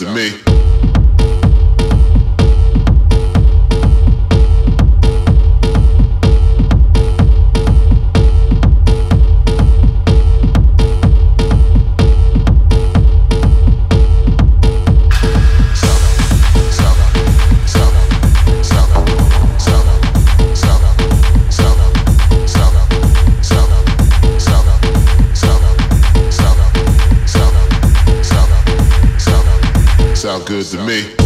To me. To me.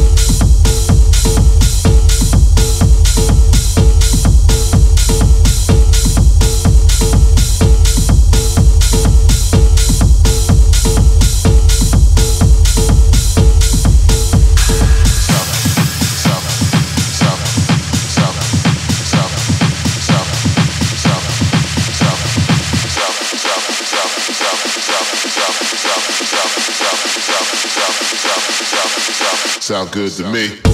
Good to me.